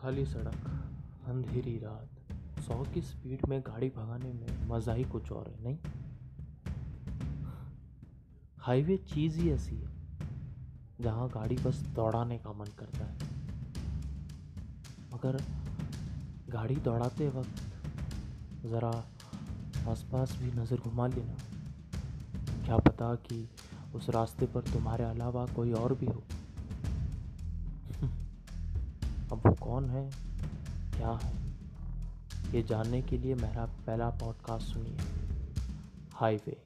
खाली सड़क, अंधेरी रात। सौ की स्पीड में गाड़ी भगाने में मज़ा ही कुछ और है, नहीं? हाईवे चीज़ ही ऐसी है, जहाँ गाड़ी बस दौड़ाने का मन करता है। मगर गाड़ी दौड़ाते वक्त ज़रा आसपास भी नज़र घुमा लेना। क्या पता कि उस रास्ते पर तुम्हारे अलावा कोई और भी हो। कौन है? क्या है? ये जानने के लिए मेरा पहला पॉडकास्ट सुनिए हाईवे